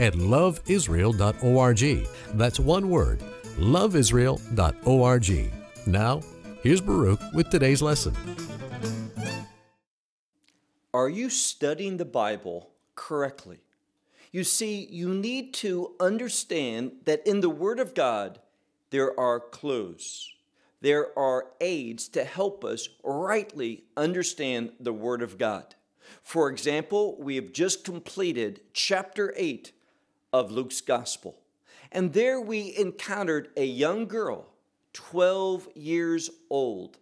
at loveisrael.org. That's one word, loveisrael.org. Now, here's Baruch with today's lesson. Are you studying the Bible correctly? You see, you need to understand that in the Word of God, there are clues. There are aids to help us rightly understand the Word of God. For example, we have just completed chapter 8 of Luke's Gospel. And there we encountered a young girl, 12 years old,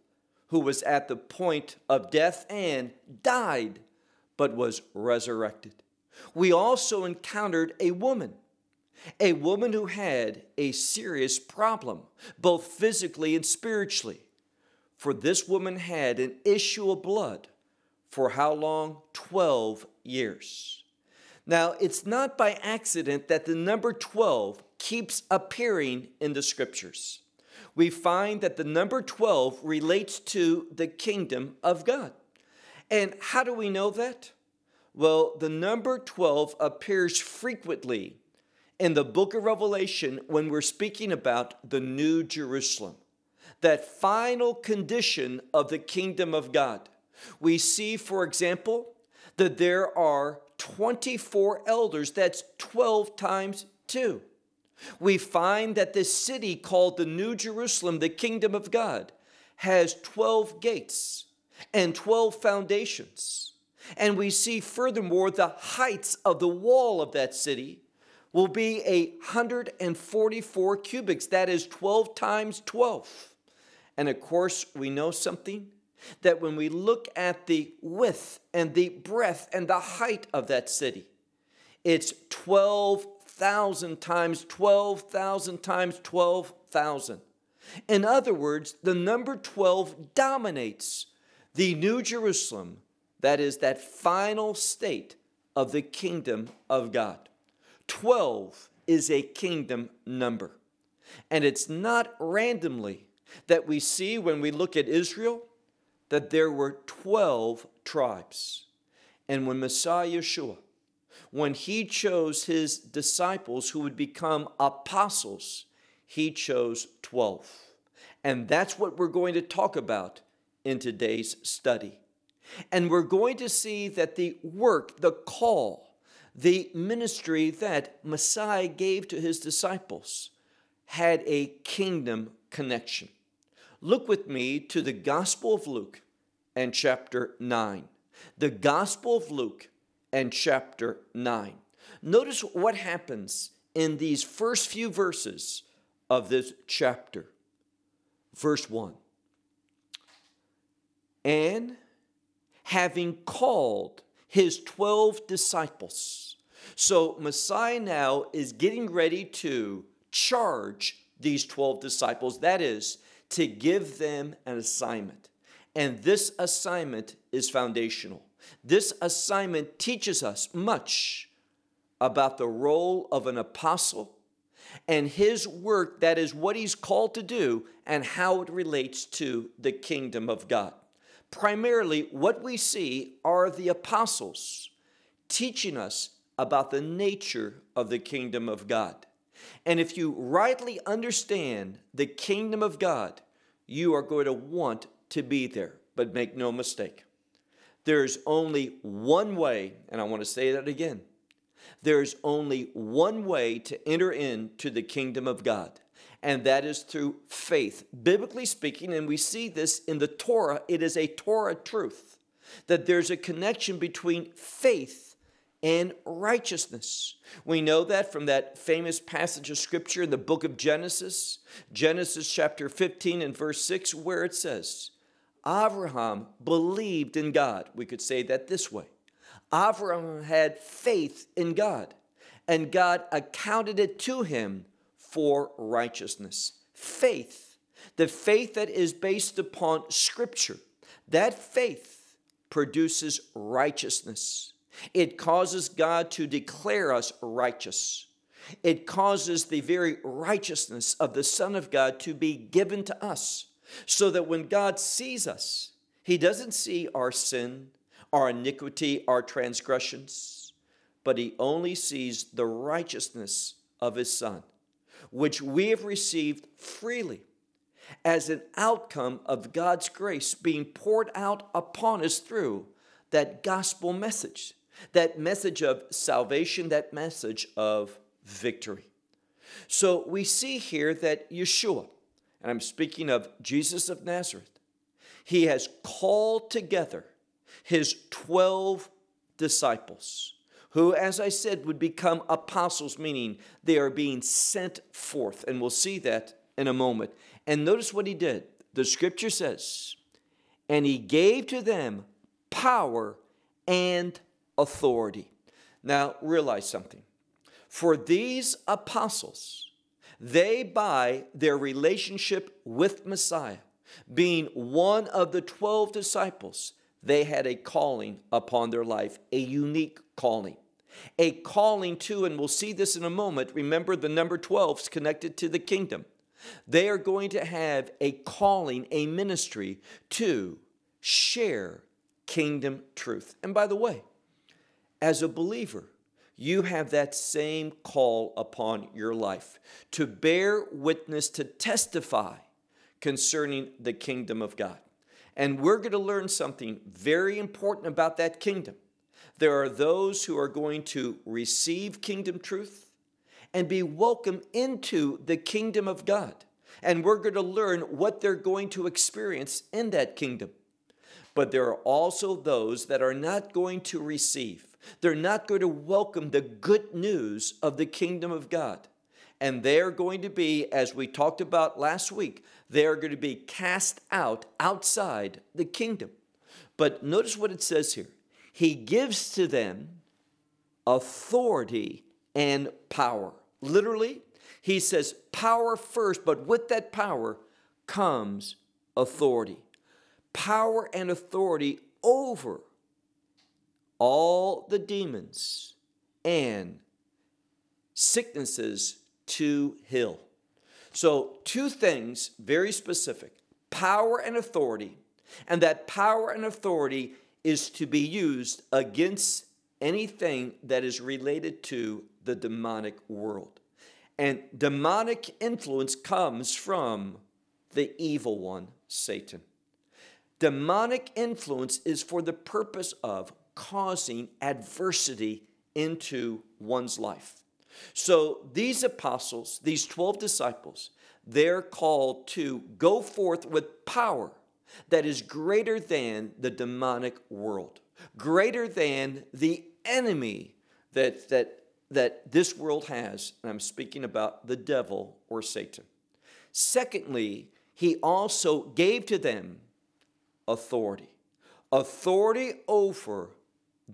who was at the point of death and died, but was resurrected. We also encountered a woman, a woman who had a serious problem, both physically and spiritually. For this woman had an issue of blood for how long? 12 years. Now, it's not by accident that the number 12 keeps appearing in the scriptures we find that the number 12 relates to the kingdom of God. And how do we know that? Well, the number 12 appears frequently in the book of Revelation when we're speaking about the New Jerusalem, that final condition of the kingdom of God. We see, for example, that there are 24 elders, that's 12 times 2 we find that this city called the New Jerusalem, the kingdom of God, has 12 gates and 12 foundations. And we see furthermore the heights of the wall of that city will be a 144 cubits. That is 12 times 12. And of course, we know something that when we look at the width and the breadth and the height of that city, it's 12 12,000 times 12,000 times 12,000. In other words, the number 12 dominates the New Jerusalem, that is, that final state of the kingdom of God. 12 is a kingdom number. And it's not randomly that we see when we look at Israel that there were 12 tribes. And when Messiah Yeshua when he chose his disciples who would become apostles, he chose 12. And that's what we're going to talk about in today's study. And we're going to see that the work, the call, the ministry that Messiah gave to his disciples had a kingdom connection. Look with me to the Gospel of Luke and chapter 9. The Gospel of Luke and chapter 9. Notice what happens in these first few verses of this chapter. Verse 1 And having called his 12 disciples. So Messiah now is getting ready to charge these 12 disciples, that is, to give them an assignment. And this assignment is foundational. This assignment teaches us much about the role of an apostle and his work, that is what he's called to do, and how it relates to the kingdom of God. Primarily, what we see are the apostles teaching us about the nature of the kingdom of God. And if you rightly understand the kingdom of God, you are going to want to be there. But make no mistake, there's only one way, and I want to say that again. There's only one way to enter into the kingdom of God, and that is through faith. Biblically speaking, and we see this in the Torah, it is a Torah truth that there's a connection between faith and righteousness. We know that from that famous passage of scripture in the book of Genesis, Genesis chapter 15 and verse 6, where it says, Abraham believed in God. We could say that this way Abraham had faith in God, and God accounted it to him for righteousness. Faith, the faith that is based upon Scripture, that faith produces righteousness. It causes God to declare us righteous. It causes the very righteousness of the Son of God to be given to us, so that when God sees us, He doesn't see our sin, our iniquity, our transgressions, but He only sees the righteousness of His Son, which we have received freely as an outcome of God's grace being poured out upon us through that gospel message, that message of salvation, that message of victory. So we see here that Yeshua, and I'm speaking of Jesus of Nazareth, he has called together his 12 disciples, who, as I said, would become apostles, meaning they are being sent forth. And we'll see that in a moment. And notice what he did. The scripture says, and he gave to them power and authority. Now, realize something. For these apostles, they, by their relationship with Messiah, being one of the 12 disciples, they had a calling upon their life, a unique calling. A calling to, and we'll see this in a moment. Remember, the number 12 is connected to the kingdom. They are going to have a calling, a ministry to share kingdom truth. And by the way, as a believer, you have that same call upon your life to bear witness, to testify concerning the kingdom of God. And we're going to learn something very important about that kingdom. There are those who are going to receive kingdom truth and be welcomed into the kingdom of God. And we're going to learn what they're going to experience in that kingdom. But there are also those that are not going to receive, they're not going to welcome the good news of the kingdom of God. And they're going to be, as we talked about last week, they're going to be cast out outside the kingdom. But notice what it says here He gives to them authority and power. Literally, he says power first, but with that power comes authority. Power and authority over all the demons and sicknesses to heal. So, two things very specific power and authority, and that power and authority is to be used against anything that is related to the demonic world. And demonic influence comes from the evil one, Satan. Demonic influence is for the purpose of causing adversity into one's life. So these apostles, these 12 disciples, they're called to go forth with power that is greater than the demonic world, greater than the enemy that, that that this world has, and I'm speaking about the devil or Satan. Secondly, he also gave to them authority authority over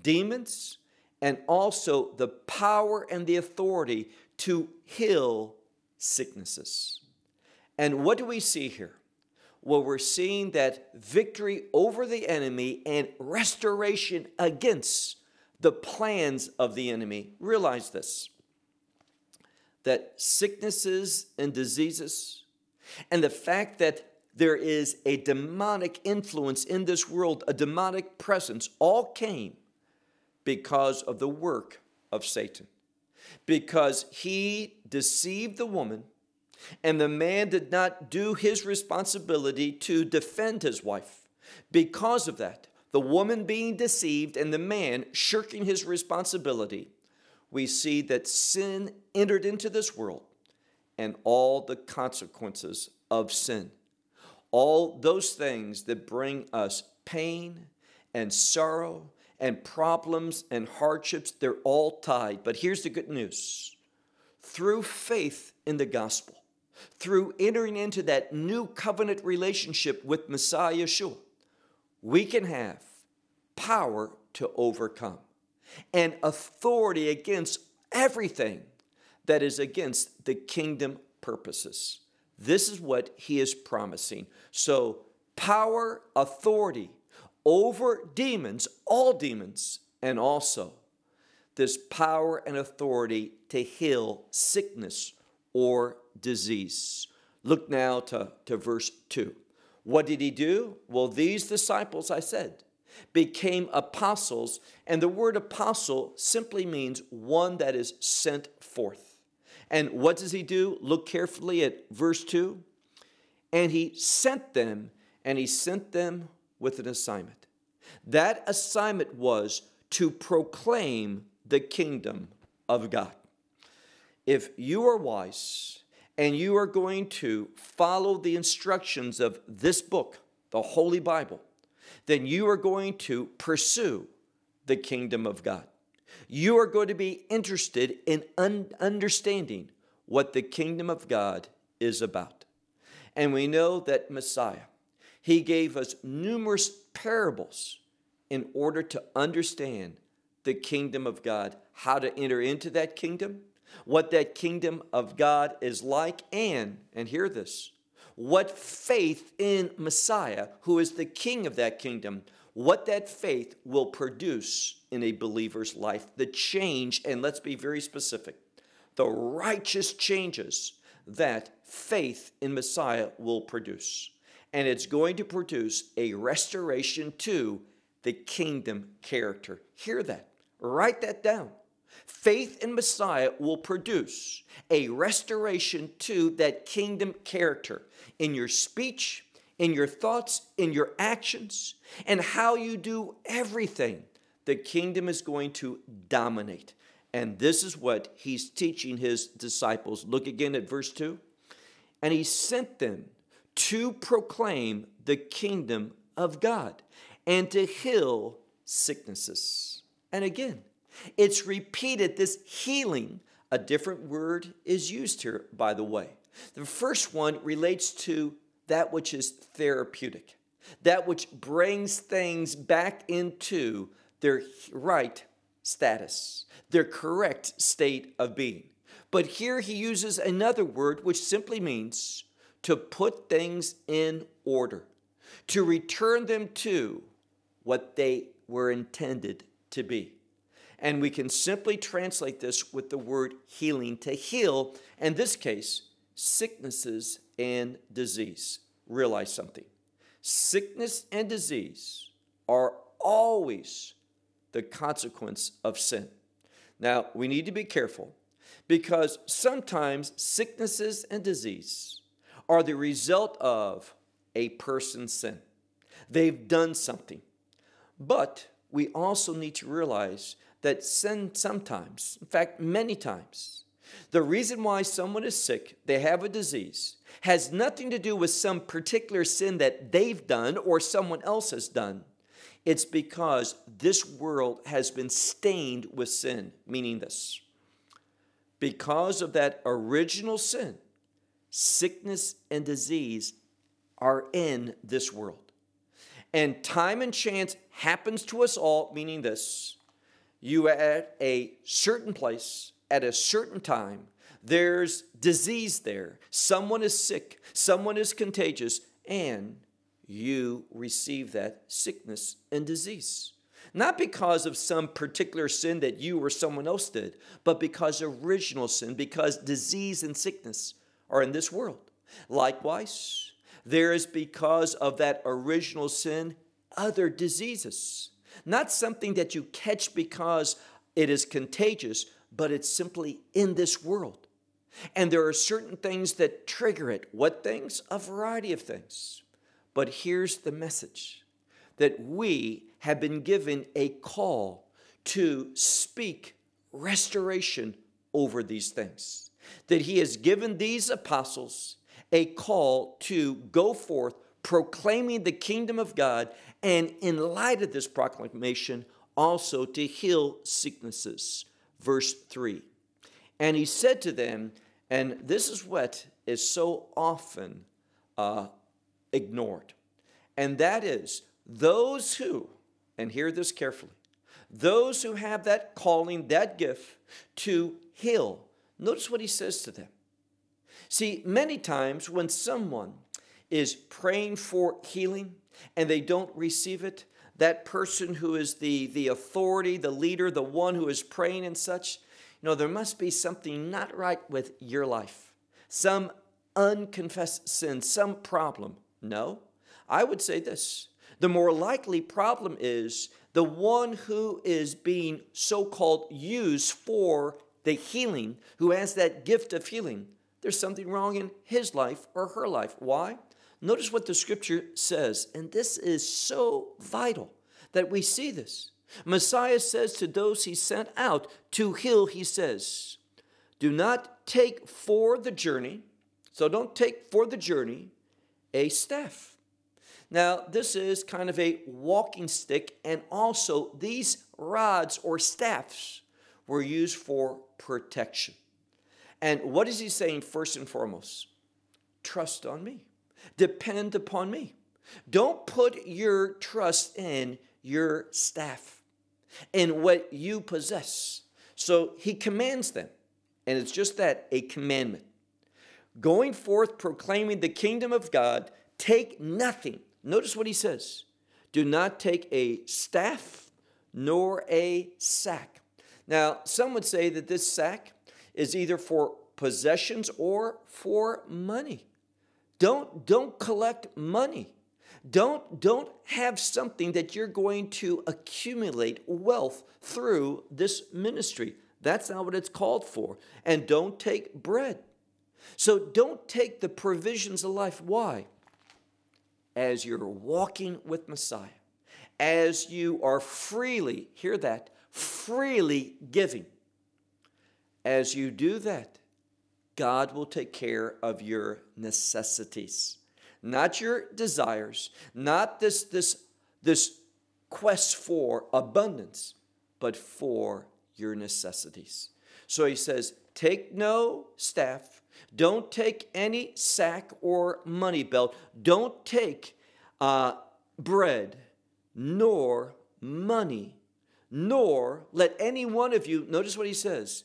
demons and also the power and the authority to heal sicknesses. And what do we see here? Well, we're seeing that victory over the enemy and restoration against the plans of the enemy. Realize this that sicknesses and diseases, and the fact that there is a demonic influence in this world, a demonic presence, all came because of the work of Satan. Because he deceived the woman, and the man did not do his responsibility to defend his wife. Because of that, the woman being deceived and the man shirking his responsibility, we see that sin entered into this world and all the consequences of sin. All those things that bring us pain and sorrow and problems and hardships, they're all tied. But here's the good news through faith in the gospel, through entering into that new covenant relationship with Messiah Yeshua, we can have power to overcome and authority against everything that is against the kingdom purposes. This is what he is promising. So, power, authority over demons, all demons, and also this power and authority to heal sickness or disease. Look now to, to verse 2. What did he do? Well, these disciples, I said, became apostles, and the word apostle simply means one that is sent forth. And what does he do? Look carefully at verse 2. And he sent them, and he sent them with an assignment. That assignment was to proclaim the kingdom of God. If you are wise and you are going to follow the instructions of this book, the Holy Bible, then you are going to pursue the kingdom of God. You are going to be interested in un- understanding what the kingdom of God is about. And we know that Messiah, he gave us numerous parables in order to understand the kingdom of God, how to enter into that kingdom, what that kingdom of God is like, and, and hear this, what faith in Messiah, who is the king of that kingdom, what that faith will produce in a believer's life. The change, and let's be very specific, the righteous changes that faith in Messiah will produce. And it's going to produce a restoration to the kingdom character. Hear that. Write that down. Faith in Messiah will produce a restoration to that kingdom character in your speech, in your thoughts, in your actions, and how you do everything. The kingdom is going to dominate. And this is what he's teaching his disciples. Look again at verse 2. And he sent them to proclaim the kingdom of God and to heal sicknesses. And again, it's repeated this healing. A different word is used here, by the way. The first one relates to that which is therapeutic, that which brings things back into their right status, their correct state of being. But here he uses another word which simply means to put things in order, to return them to what they were intended to be. And we can simply translate this with the word healing to heal, in this case, sicknesses and disease. Realize something sickness and disease are always the consequence of sin. Now, we need to be careful because sometimes sicknesses and disease are the result of a person's sin. They've done something. But we also need to realize that sin sometimes, in fact, many times, the reason why someone is sick, they have a disease, has nothing to do with some particular sin that they've done or someone else has done. It's because this world has been stained with sin, meaning this. Because of that original sin, sickness and disease are in this world. And time and chance happens to us all, meaning this you are at a certain place at a certain time. There's disease there. Someone is sick. Someone is contagious. And you receive that sickness and disease. Not because of some particular sin that you or someone else did, but because original sin, because disease and sickness are in this world. Likewise, there is because of that original sin other diseases not something that you catch because it is contagious, but it's simply in this world. And there are certain things that trigger it. What things? A variety of things. But here's the message that we have been given a call to speak restoration over these things. That He has given these apostles a call to go forth proclaiming the kingdom of God and in light of this proclamation, also to heal sicknesses. Verse 3. And he said to them, and this is what is so often uh, ignored, and that is those who, and hear this carefully, those who have that calling, that gift to heal. Notice what he says to them. See, many times when someone is praying for healing and they don't receive it, that person who is the, the authority, the leader, the one who is praying and such, you know, there must be something not right with your life, some unconfessed sin, some problem. No, I would say this the more likely problem is the one who is being so called used for the healing, who has that gift of healing, there's something wrong in his life or her life. Why? Notice what the scripture says, and this is so vital that we see this. Messiah says to those he sent out to heal, he says, Do not take for the journey, so don't take for the journey a staff. Now, this is kind of a walking stick, and also these rods or staffs were used for protection. And what is he saying first and foremost? Trust on me, depend upon me. Don't put your trust in your staff, in what you possess. So he commands them, and it's just that a commandment. Going forth proclaiming the kingdom of God, take nothing. Notice what he says do not take a staff nor a sack. Now, some would say that this sack is either for possessions or for money. Don't, don't collect money. Don't, don't have something that you're going to accumulate wealth through this ministry. That's not what it's called for. And don't take bread. So don't take the provisions of life. Why? As you're walking with Messiah, as you are freely, hear that, freely giving, as you do that, God will take care of your necessities, not your desires, not this, this, this quest for abundance, but for your necessities. So he says, Take no staff, don't take any sack or money belt, don't take uh, bread, nor money nor let any one of you, notice what he says,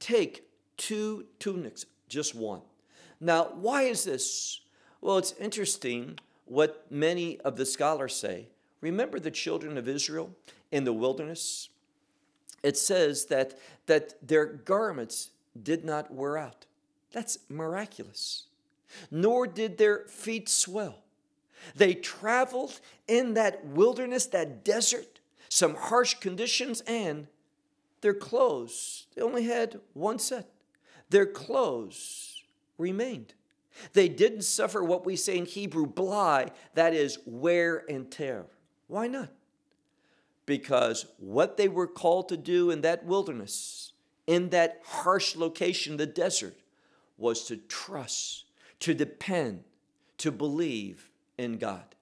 take two tunics, just one. Now, why is this? Well, it's interesting what many of the scholars say. Remember the children of Israel in the wilderness? It says that, that their garments did not wear out. That's miraculous. Nor did their feet swell. They traveled in that wilderness, that desert, some harsh conditions, and their clothes, they only had one set. Their clothes remained. They didn't suffer what we say in Hebrew, bly, that is, wear and tear. Why not? Because what they were called to do in that wilderness, in that harsh location, the desert, was to trust, to depend, to believe in God.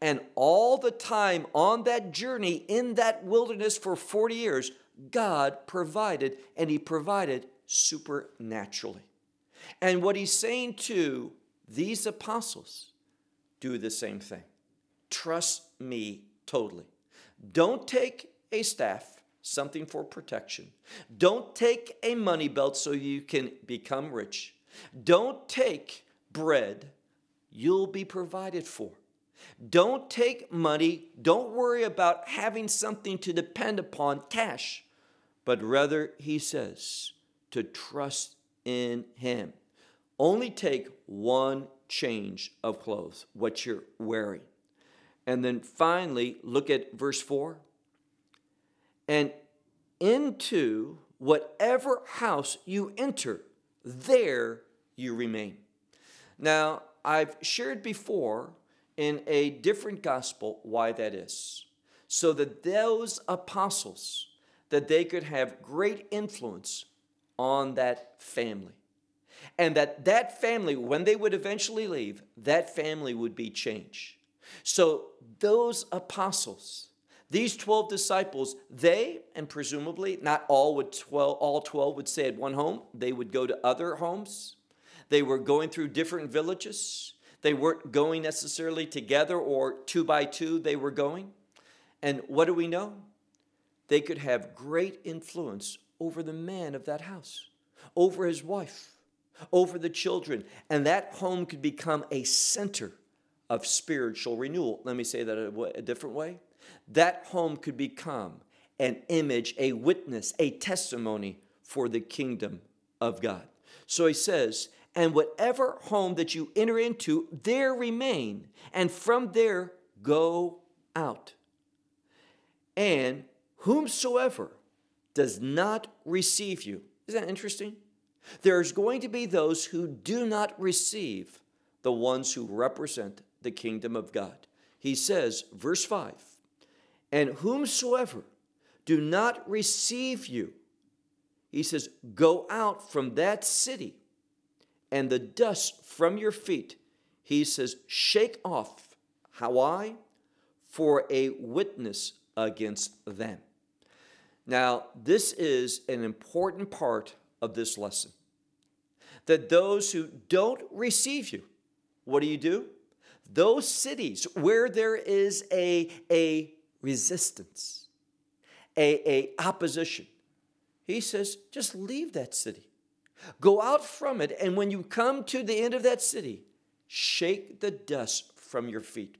And all the time on that journey in that wilderness for 40 years, God provided, and He provided supernaturally. And what He's saying to these apostles do the same thing. Trust me totally. Don't take a staff, something for protection. Don't take a money belt so you can become rich. Don't take bread, you'll be provided for. Don't take money. Don't worry about having something to depend upon, cash, but rather, he says, to trust in him. Only take one change of clothes, what you're wearing. And then finally, look at verse 4. And into whatever house you enter, there you remain. Now, I've shared before in a different gospel why that is. So that those apostles that they could have great influence on that family. And that that family when they would eventually leave, that family would be changed. So those apostles these 12 disciples, they, and presumably not all would 12, all 12 would stay at one home. They would go to other homes. They were going through different villages. They weren't going necessarily together or two by two, they were going. And what do we know? they could have great influence over the man of that house, over his wife, over the children, and that home could become a center of spiritual renewal. Let me say that a, a different way. That home could become an image, a witness, a testimony for the kingdom of God. So he says, and whatever home that you enter into, there remain, and from there go out. And whomsoever does not receive you, is that interesting? There's going to be those who do not receive the ones who represent the kingdom of God. He says, verse 5 And whomsoever do not receive you, he says, Go out from that city, and the dust from your feet, he says, Shake off. How I? For a witness against them. Now, this is an important part of this lesson. That those who don't receive you, what do you do? Those cities where there is a, a resistance, a, a opposition, he says, just leave that city. Go out from it, and when you come to the end of that city, shake the dust from your feet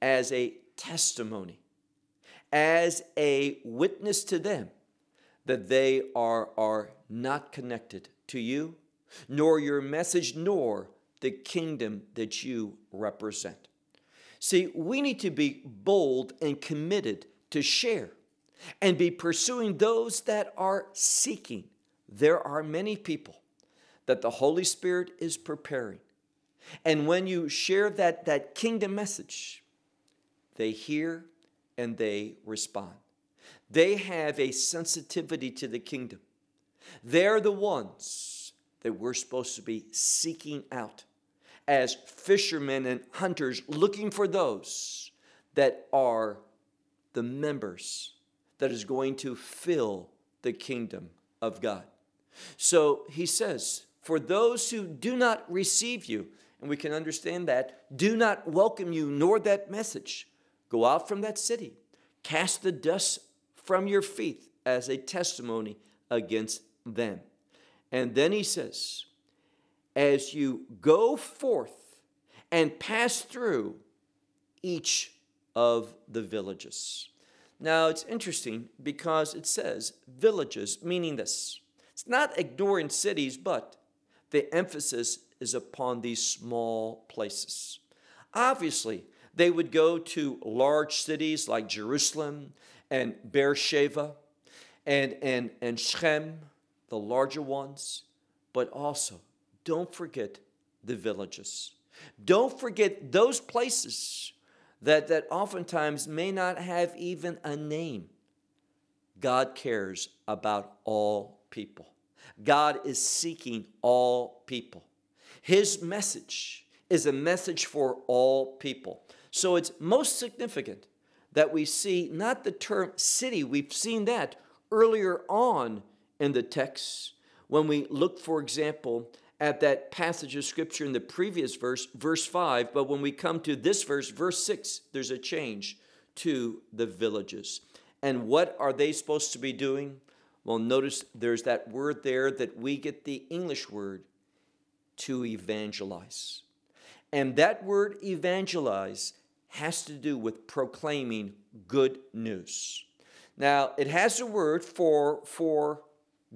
as a testimony, as a witness to them that they are, are not connected to you, nor your message, nor the kingdom that you represent. See, we need to be bold and committed to share and be pursuing those that are seeking. There are many people that the Holy Spirit is preparing. And when you share that, that kingdom message, they hear and they respond. They have a sensitivity to the kingdom. They're the ones that we're supposed to be seeking out as fishermen and hunters looking for those that are the members that is going to fill the kingdom of God. So he says, For those who do not receive you, and we can understand that, do not welcome you nor that message, go out from that city, cast the dust from your feet as a testimony against them. And then he says, As you go forth and pass through each of the villages. Now, it's interesting because it says villages, meaning this. It's not ignoring cities, but the emphasis is upon these small places. Obviously, they would go to large cities like Jerusalem and Beersheba and, and, and Shechem, the larger ones, but also don't forget the villages. Don't forget those places that, that oftentimes may not have even a name. God cares about all people. God is seeking all people. His message is a message for all people. So it's most significant that we see not the term city, we've seen that earlier on in the text when we look, for example, at that passage of scripture in the previous verse, verse 5, but when we come to this verse, verse 6, there's a change to the villages. And what are they supposed to be doing? Well, notice there's that word there that we get the English word to evangelize. And that word evangelize has to do with proclaiming good news. Now, it has a word for, for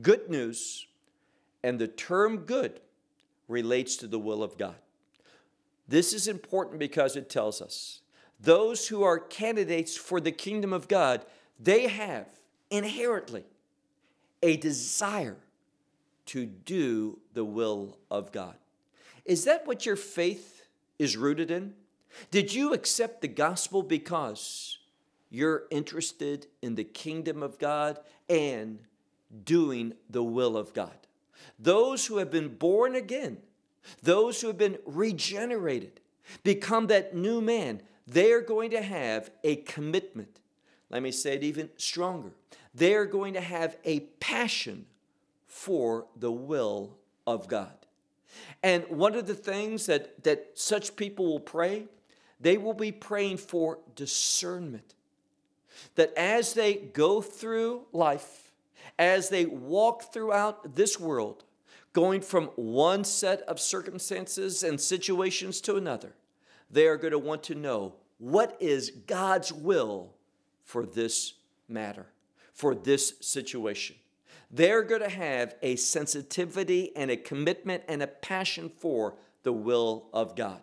good news, and the term good relates to the will of God. This is important because it tells us those who are candidates for the kingdom of God, they have inherently a desire to do the will of God. Is that what your faith is rooted in? Did you accept the gospel because you're interested in the kingdom of God and doing the will of God? Those who have been born again, those who have been regenerated, become that new man, they are going to have a commitment. Let me say it even stronger. They are going to have a passion for the will of God. And one of the things that, that such people will pray, they will be praying for discernment. that as they go through life, as they walk throughout this world, going from one set of circumstances and situations to another, they are going to want to know what is God's will for this matter, for this situation. They're going to have a sensitivity and a commitment and a passion for the will of God.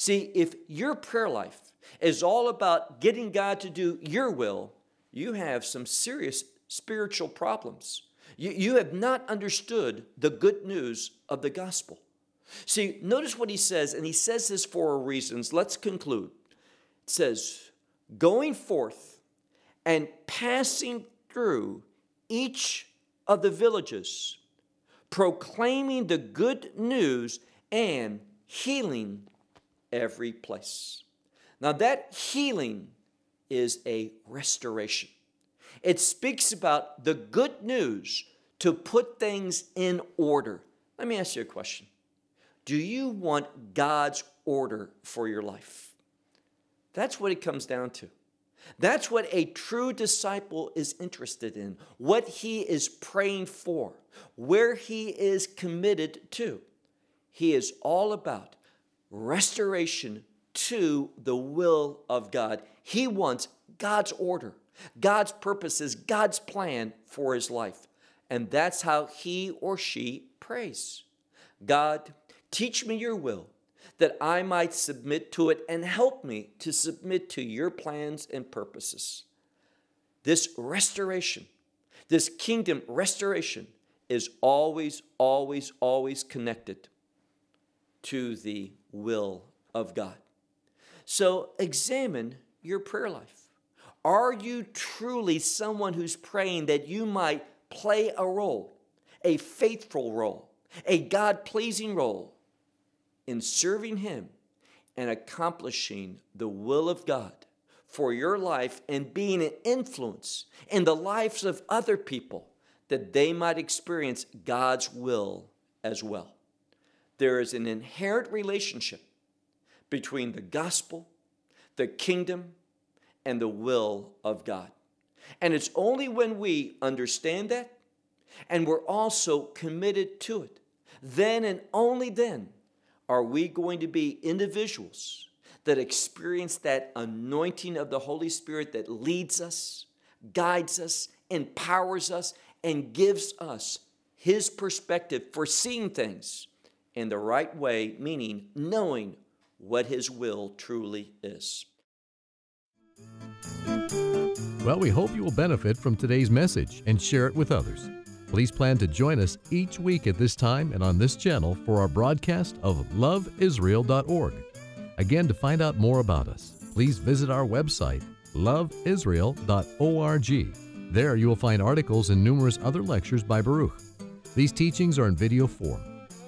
See, if your prayer life is all about getting God to do your will, you have some serious spiritual problems. You, you have not understood the good news of the gospel. See, notice what he says, and he says this for reasons. Let's conclude. It says, going forth and passing through each of the villages, proclaiming the good news and healing every place. Now, that healing is a restoration. It speaks about the good news to put things in order. Let me ask you a question Do you want God's order for your life? That's what it comes down to. That's what a true disciple is interested in, what he is praying for, where he is committed to. He is all about restoration to the will of God. He wants God's order, God's purposes, God's plan for his life. And that's how he or she prays God, teach me your will that I might submit to it and help me to submit to your plans and purposes. This restoration, this kingdom restoration, is always, always, always connected to the will of God. So examine your prayer life. Are you truly someone who's praying that you might play a role, a faithful role, a God pleasing role in serving Him and accomplishing the will of God for your life and being an influence in the lives of other people that they might experience God's will as well? There is an inherent relationship between the gospel, the kingdom, and the will of God. And it's only when we understand that and we're also committed to it, then and only then are we going to be individuals that experience that anointing of the Holy Spirit that leads us, guides us, empowers us, and gives us His perspective for seeing things in the right way, meaning knowing what His will truly is. Well, we hope you will benefit from today's message and share it with others. Please plan to join us each week at this time and on this channel for our broadcast of loveisrael.org. Again, to find out more about us, please visit our website, loveisrael.org. There you will find articles and numerous other lectures by Baruch. These teachings are in video form.